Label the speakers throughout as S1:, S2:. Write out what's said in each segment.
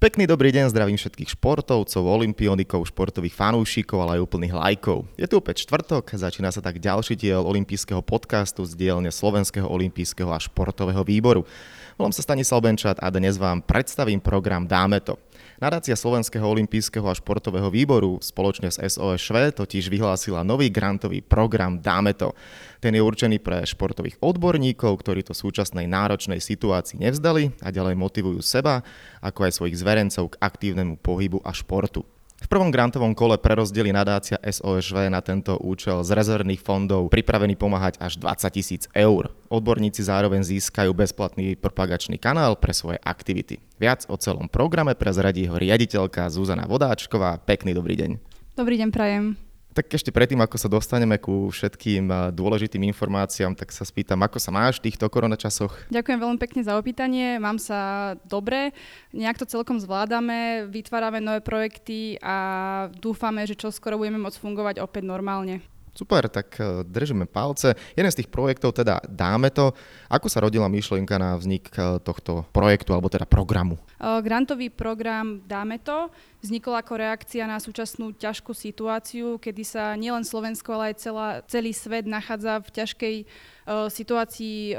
S1: Pekný dobrý deň, zdravím všetkých športovcov, olimpionikov, športových fanúšikov, ale aj úplných lajkov. Je tu opäť štvrtok, začína sa tak ďalší diel olympijského podcastu z dielne Slovenského olympijského a športového výboru. Volám sa Stanislav Benčat a dnes vám predstavím program Dáme to. Nadácia Slovenského olympijského a športového výboru spoločne s SOS ŠV totiž vyhlásila nový grantový program Dáme to. Ten je určený pre športových odborníkov, ktorí to súčasnej náročnej situácii nevzdali a ďalej motivujú seba, ako aj svojich zverencov k aktívnemu pohybu a športu. V prvom grantovom kole prerozdeli nadácia SOSV na tento účel z rezervných fondov pripravený pomáhať až 20 tisíc eur. Odborníci zároveň získajú bezplatný propagačný kanál pre svoje aktivity. Viac o celom programe prezradí ho riaditeľka Zuzana Vodáčková. Pekný dobrý deň.
S2: Dobrý deň, prajem.
S1: Tak ešte predtým, ako sa dostaneme ku všetkým dôležitým informáciám, tak sa spýtam, ako sa máš v týchto koronačasoch?
S2: Ďakujem veľmi pekne za opýtanie. Mám sa dobre, nejak to celkom zvládame, vytvárame nové projekty a dúfame, že čoskoro budeme môcť fungovať opäť normálne.
S1: Super, tak e, držíme palce. Jeden z tých projektov teda dáme to. Ako sa rodila myšlienka na vznik e, tohto projektu alebo teda programu?
S2: E, grantový program Dáme to vznikol ako reakcia na súčasnú ťažkú situáciu, kedy sa nielen Slovensko, ale aj celá, celý svet nachádza v ťažkej situácii,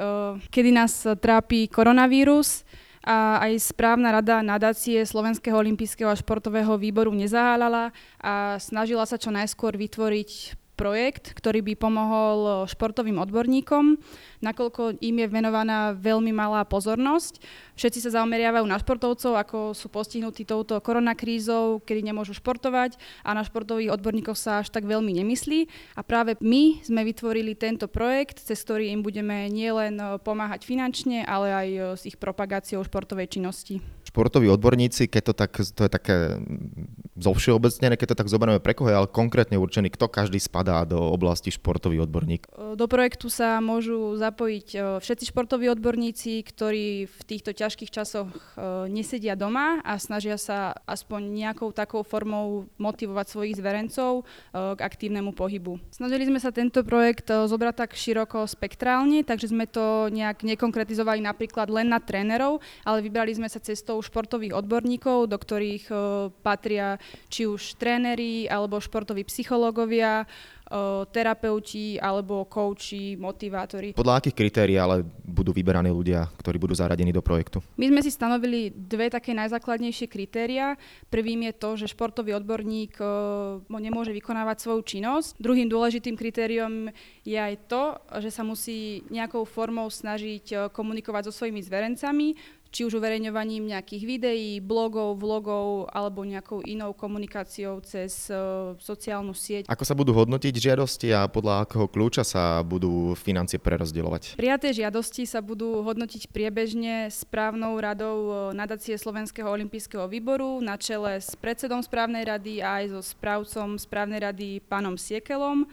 S2: kedy nás trápi koronavírus a aj správna rada nadácie Slovenského olympijského a športového výboru nezaháľala a snažila sa čo najskôr vytvoriť projekt, ktorý by pomohol eh, športovým odborníkom, nakoľko im je venovaná veľmi malá pozornosť. Všetci sa zameriavajú na športovcov, ako sú postihnutí touto koronakrízou, kedy nemôžu športovať a na športových odborníkov sa až tak veľmi nemyslí. A práve my sme vytvorili tento projekt, cez ktorý im budeme nielen eh, pomáhať finančne, ale aj eh, s ich propagáciou športovej činnosti
S1: športoví odborníci, keď to tak, to je také zovšeobecnené, keď to tak zoberieme pre koho ale konkrétne určený, kto každý spadá do oblasti športový odborník?
S2: Do projektu sa môžu zapojiť e, všetci športoví odborníci, ktorí v týchto ťažkých časoch e, nesedia doma a snažia sa aspoň nejakou takou formou motivovať svojich zverencov e, k aktívnemu pohybu. Snažili sme sa tento projekt zobrať tak široko spektrálne, takže sme to nejak nekonkretizovali napríklad len na trénerov, ale vybrali sme sa cestou športových odborníkov, do ktorých e, patria či už tréneri alebo športoví psychológovia, terapeuti alebo kouči, motivátori.
S1: Podľa akých kritérií ale budú vyberaní ľudia, ktorí budú zaradení do projektu?
S2: My sme si stanovili dve také najzákladnejšie kritéria. Prvým je to, že športový odborník nemôže vykonávať svoju činnosť. Druhým dôležitým kritériom je aj to, že sa musí nejakou formou snažiť komunikovať so svojimi zverencami, či už uverejňovaním nejakých videí, blogov, vlogov alebo nejakou inou komunikáciou cez sociálnu sieť.
S1: Ako sa budú hodnotiť žiadosti a podľa akého kľúča sa budú financie prerozdeľovať?
S2: Prijaté žiadosti sa budú hodnotiť priebežne správnou radou e, nadácie Slovenského olympijského výboru na čele s predsedom správnej rady a aj so správcom správnej rady pánom Siekelom.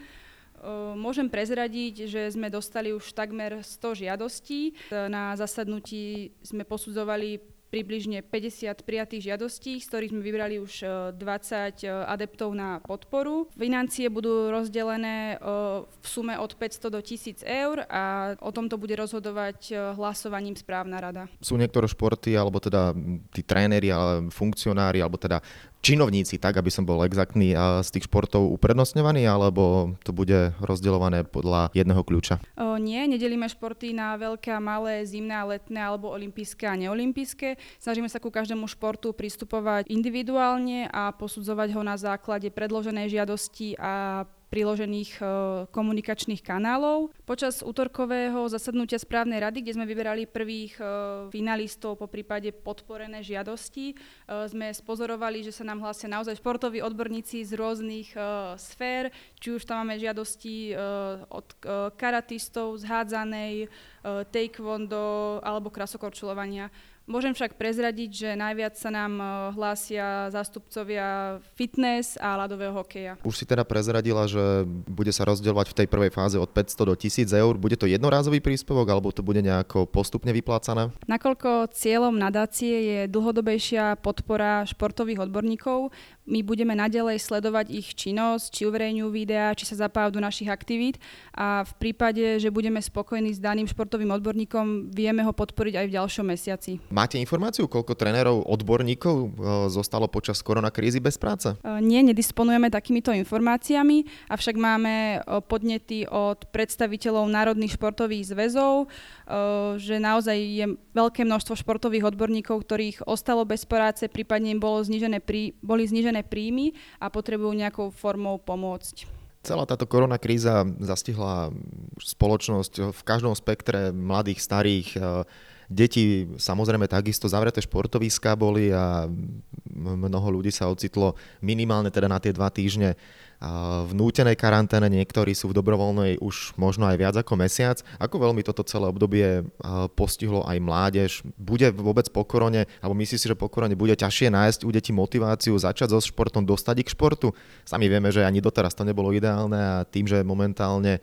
S2: Môžem prezradiť, že sme dostali už takmer 100 žiadostí. Na zasadnutí sme posudzovali približne 50 prijatých žiadostí, z ktorých sme vybrali už 20 e, e, adeptov na podporu. Financie budú rozdelené e, v sume od 500 do 1000 eur a o tomto bude rozhodovať hlasovaním správna rada.
S1: Sú niektoré športy, alebo teda tí tréneri, ale funkcionári, alebo teda činovníci, tak aby som bol exaktný, a z tých športov uprednostňovaní, alebo to bude rozdeľované podľa jedného kľúča?
S2: O, nie, nedelíme športy na veľké a malé, zimné a letné, alebo olympijské a neolympijské. Snažíme sa ku každému športu pristupovať individuálne a posudzovať ho na základe predloženej žiadosti a priložených e, komunikačných kanálov. Počas útorkového zasadnutia správnej rady, kde sme vyberali prvých e, finalistov po prípade podporené žiadosti, e, sme spozorovali, že sa nám hlásia naozaj športoví odborníci z rôznych sfér, či už tam máme žiadosti od karatistov, zhádzanej, taekwondo alebo krasokorčulovania. Môžem však prezradiť, že najviac sa nám e, hlásia zástupcovia fitness a ľadového hokeja.
S1: Už si teda prezradila, že bude sa rozdielovať v tej prvej fáze od 500 do 1000 eur. Bude to jednorázový príspevok alebo to bude nejako postupne vyplácané?
S2: Nakoľko cieľom nadácie je dlhodobejšia podpora športových odborníkov, my budeme nadalej sledovať ich činnosť, či uverejňujú videá, či sa zapájajú do našich aktivít a v prípade, že budeme spokojní s daným športovým odborníkom, vieme ho podporiť aj v ďalšom mesiaci
S1: Máte informáciu, koľko trénerov, odborníkov e, zostalo počas koronakrízy bez práce?
S2: Nie, nedisponujeme takýmito informáciami, avšak máme podnety od predstaviteľov národných športových zväzov, že naozaj je veľké množstvo športových odborníkov, ktorých ostalo bez práce, prípadne im bolo znižené prí, boli znižené príjmy a potrebujú nejakou formou pomôcť.
S1: Celá táto korona kríza zastihla spoločnosť v každom spektre mladých, starých, Deti samozrejme takisto zavreté športoviská boli a mnoho ľudí sa ocitlo minimálne teda na tie dva týždne v nútenej karanténe, niektorí sú v dobrovoľnej už možno aj viac ako mesiac. Ako veľmi toto celé obdobie postihlo aj mládež? Bude vôbec po korone, alebo myslíš si, že po korone bude ťažšie nájsť u detí motiváciu začať so športom, dostať ich k športu? Sami vieme, že ani doteraz to nebolo ideálne a tým, že momentálne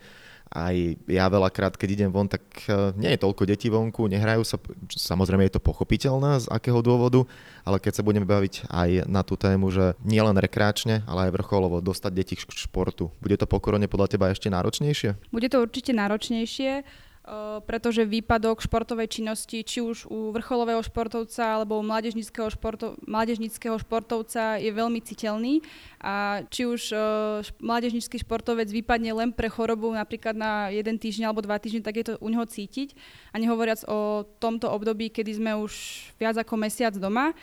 S1: aj ja veľakrát, keď idem von, tak e, nie je toľko detí vonku, nehrajú sa, samozrejme je to pochopiteľné z akého dôvodu, ale keď sa budeme baviť aj na tú tému, že nie len rekreačne, ale aj vrcholovo dostať deti k športu, bude to po korone podľa teba ešte náročnejšie?
S2: Bude to určite náročnejšie pretože výpadok športovej činnosti, či už u vrcholového športovca alebo u mládežnického, športo, mládežnického športovca je veľmi citeľný a či už mládežnický športovec vypadne len pre chorobu napríklad na jeden týždeň alebo dva týždne, tak je to u neho cítiť. A nehovoriac o tomto období, kedy sme už viac ako mesiac doma.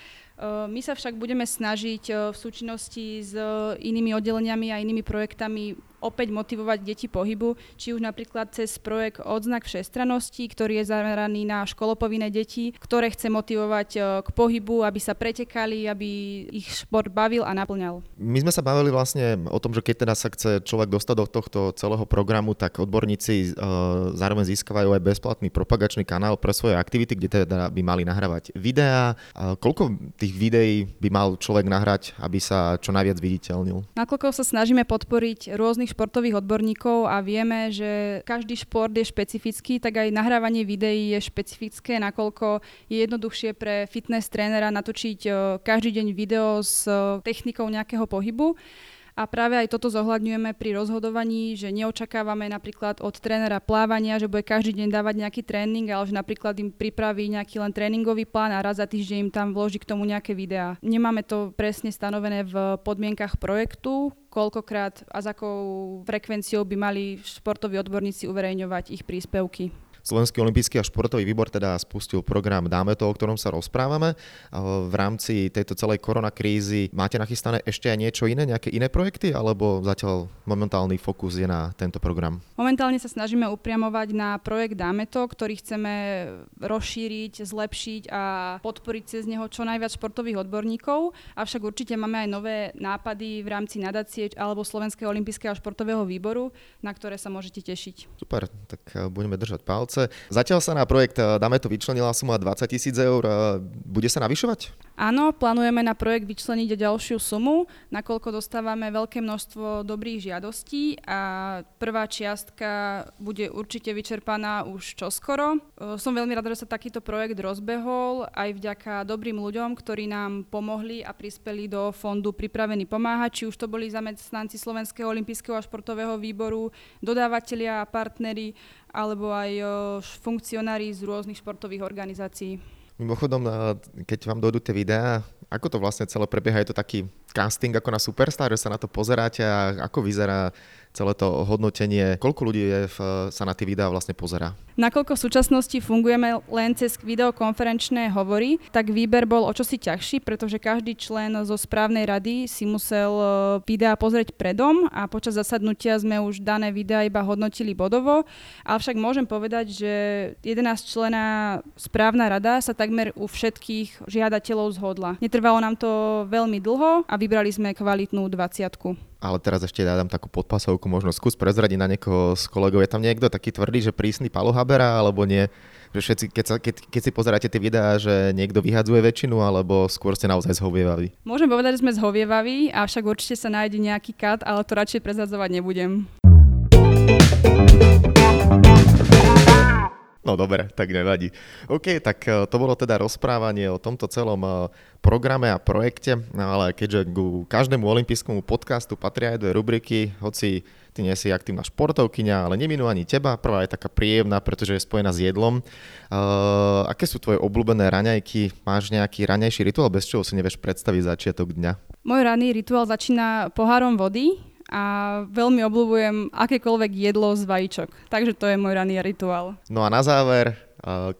S2: My sa však budeme snažiť v súčinnosti s inými oddeleniami a inými projektami opäť motivovať deti pohybu, či už napríklad cez projekt Odznak všestranosti, ktorý je zameraný na školopovinné deti, ktoré chce motivovať k pohybu, aby sa pretekali, aby ich šport bavil a naplňal.
S1: My sme sa bavili vlastne o tom, že keď teda sa chce človek dostať do tohto celého programu, tak odborníci zároveň získavajú aj bezplatný propagačný kanál pre svoje aktivity, kde teda by mali nahrávať videá. Koľko tých videí by mal človek nahrať, aby sa čo najviac viditeľnil?
S2: Nakoľko sa snažíme podporiť rôznych športových odborníkov a vieme, že každý šport je špecifický, tak aj nahrávanie videí je špecifické, nakoľko je jednoduchšie pre fitness trénera natočiť e, každý deň video s e, technikou nejakého pohybu. A práve aj toto zohľadňujeme pri rozhodovaní, že neočakávame napríklad od trénera plávania, že bude každý deň dávať nejaký tréning, ale že napríklad im pripraví nejaký len tréningový plán a raz za týždeň im tam vloží k tomu nejaké videá. Nemáme to presne stanovené v podmienkach projektu, koľkokrát a s akou frekvenciou by mali športoví odborníci uverejňovať ich príspevky.
S1: Slovenský olimpijský a športový výbor teda spustil program Dáme to, o ktorom sa rozprávame. V rámci tejto celej koronakrízy máte nachystané ešte aj niečo iné, nejaké iné projekty, alebo zatiaľ momentálny fokus je na tento program?
S2: Momentálne sa snažíme upriamovať na projekt Dáme to, ktorý chceme rozšíriť, zlepšiť a podporiť cez neho čo najviac športových odborníkov, avšak určite máme aj nové nápady v rámci nadácie alebo Slovenského olympijského a športového výboru, na ktoré sa môžete tešiť.
S1: Super, tak eh, budeme držať palce práce. Zatiaľ sa na projekt eh, Dáme to vyčlenila suma 20 tisíc eur. Eh, bude sa navyšovať?
S2: Áno, plánujeme na projekt vyčleniť ďalšiu sumu, nakoľko dostávame veľké množstvo dobrých žiadostí a prvá čiastka bude určite vyčerpaná už čoskoro. Eh, som veľmi rada, že sa takýto projekt rozbehol aj vďaka dobrým ľuďom, ktorí nám pomohli a prispeli do fondu Pripravený pomáhať, či už to boli zamestnanci Slovenského olympijského a športového výboru, dodávateľia a partnery alebo aj funkcionári z rôznych športových organizácií.
S1: Mimochodom, keď vám dojdú tie videá, ako to vlastne celé prebieha? Je to taký casting ako na Superstar, že sa na to pozeráte a ako vyzerá celé to hodnotenie, koľko ľudí je v, sa na tie videá vlastne pozerá?
S2: Nakoľko v súčasnosti fungujeme len cez videokonferenčné hovory, tak výber bol o čosi ťažší, pretože každý člen zo správnej rady si musel e, videá pozrieť predom a počas zasadnutia sme už dané videá iba hodnotili bodovo. Avšak môžem povedať, že 11 člená správna rada sa takmer u všetkých žiadateľov zhodla. Netrvalo nám to veľmi dlho a vybrali sme kvalitnú 20
S1: ale teraz ešte dám takú podpasovku, možno skús prezradiť na niekoho z kolegov. Je tam niekto taký tvrdý, že prísny paluhabera, alebo nie? Že všetci, keď, sa, keď, keď si pozeráte tie videá, že niekto vyhadzuje väčšinu, alebo skôr ste naozaj zhovievaví?
S2: Môžem povedať, že sme zhovievaví, avšak určite sa nájde nejaký kat, ale to radšej prezadzovať nebudem.
S1: No dobre, tak nevadí. OK, tak eh, to bolo teda rozprávanie o tomto celom eh, programe a projekte, ale keďže ku každému olympijskému podcastu patria aj dve rubriky, hoci ty nie si aktívna športovkyňa, ale neminú ani teba. Prvá je taká príjemná, pretože je spojená s jedlom. Uh, aké sú tvoje obľúbené raňajky? Máš nejaký raňajší rituál, bez čoho si nevieš predstaviť začiatok dňa?
S2: Môj ranný rituál začína pohárom vody a veľmi obľúbujem akékoľvek jedlo z vajíčok. Takže to je môj ranný rituál.
S1: No a na záver,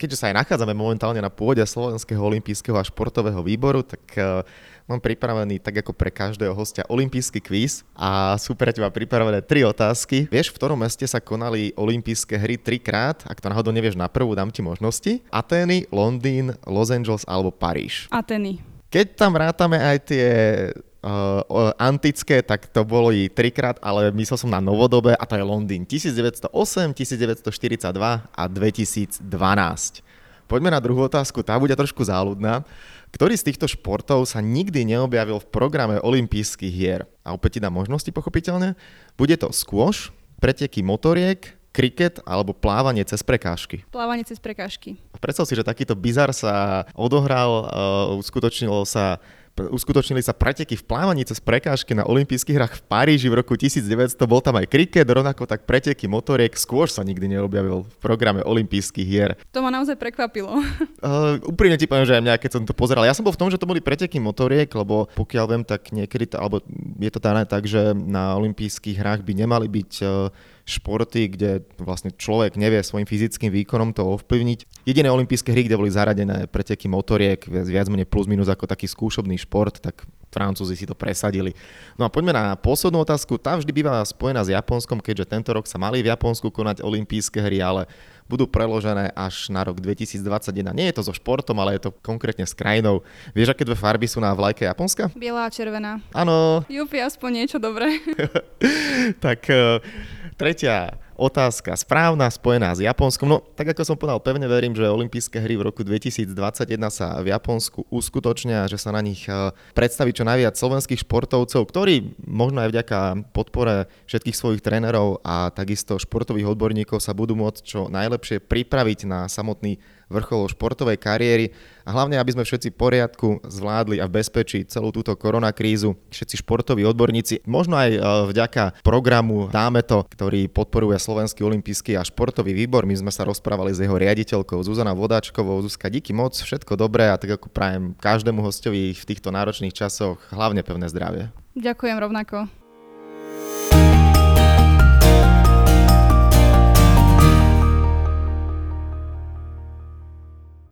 S1: keďže sa aj nachádzame momentálne na pôde Slovenského olympijského a športového výboru, tak Mám pripravený, tak ako pre každého hostia, olimpijský kvíz a sú pre teba pripravené tri otázky. Vieš, v ktorom meste sa konali olympijské hry trikrát? Ak to náhodou nevieš na prvú, dám ti možnosti. Atény, Londýn, Los Angeles alebo Paríž.
S2: Ateny.
S1: Keď tam rátame aj tie uh, antické, tak to bolo i trikrát, ale myslel som na novodobé a to je Londýn 1908, 1942 a 2012. Poďme na druhú otázku, tá bude trošku záľudná. Ktorý z týchto športov sa nikdy neobjavil v programe olympijských hier? A opäť ti dám možnosti pochopiteľne. Bude to squash, preteky motoriek, kriket alebo plávanie cez prekážky?
S2: Plávanie cez prekážky.
S1: Predstav si, že takýto bizar sa odohral, uh, uskutočnilo sa uskutočnili sa preteky v plávaní cez prekážky na olympijských hrách v Paríži v roku 1900. Bol tam aj kriket, rovnako tak preteky motoriek. Skôr sa nikdy neobjavil v programe olympijských hier.
S2: To ma naozaj prekvapilo.
S1: Uh, úprimne ti poviem, že aj mňa, keď som to pozeral. Ja som bol v tom, že to boli preteky motoriek, lebo pokiaľ viem, tak niekedy, alebo je to dané tak, že na olympijských hrách by nemali byť uh, športy, kde vlastne človek nevie svojim fyzickým výkonom to ovplyvniť. Jediné olympijské hry, kde boli zaradené preteky motoriek, viac menej plus minus ako taký skúšobný šport, tak Francúzi si to presadili. No a poďme na poslednú otázku. Tá vždy býva spojená s Japonskom, keďže tento rok sa mali v Japonsku konať olympijské hry, ale budú preložené až na rok 2021. Nie je to so športom, ale je to konkrétne s krajinou. Vieš, aké dve farby sú na vlajke Japonska?
S2: Biela a červená.
S1: Áno.
S2: Jupi, aspoň niečo dobré.
S1: tak eh, tretia otázka správna, spojená s Japonskom. No, tak ako som povedal, pevne verím, že olympijské hry v roku 2021 sa v Japonsku uskutočnia že sa na nich eh, predstaví čo najviac slovenských športovcov, ktorí možno aj vďaka podpore všetkých svojich trénerov a takisto športových odborníkov sa budú môcť čo najlepšie pripraviť na samotný vrchol športovej kariéry a hlavne, aby sme všetci poriadku zvládli a v bezpečí celú túto koronakrízu, všetci športoví odborníci, možno aj e, vďaka programu Dáme to, ktorý podporuje Slovenský olimpijský a športový výbor. My sme sa rozprávali s jeho riaditeľkou Zuzana Vodáčkovou. Zuzka, díky moc, všetko dobré a tak ako prajem každému hostovi v týchto náročných časoch hlavne pevné zdravie.
S2: Ďakujem rovnako.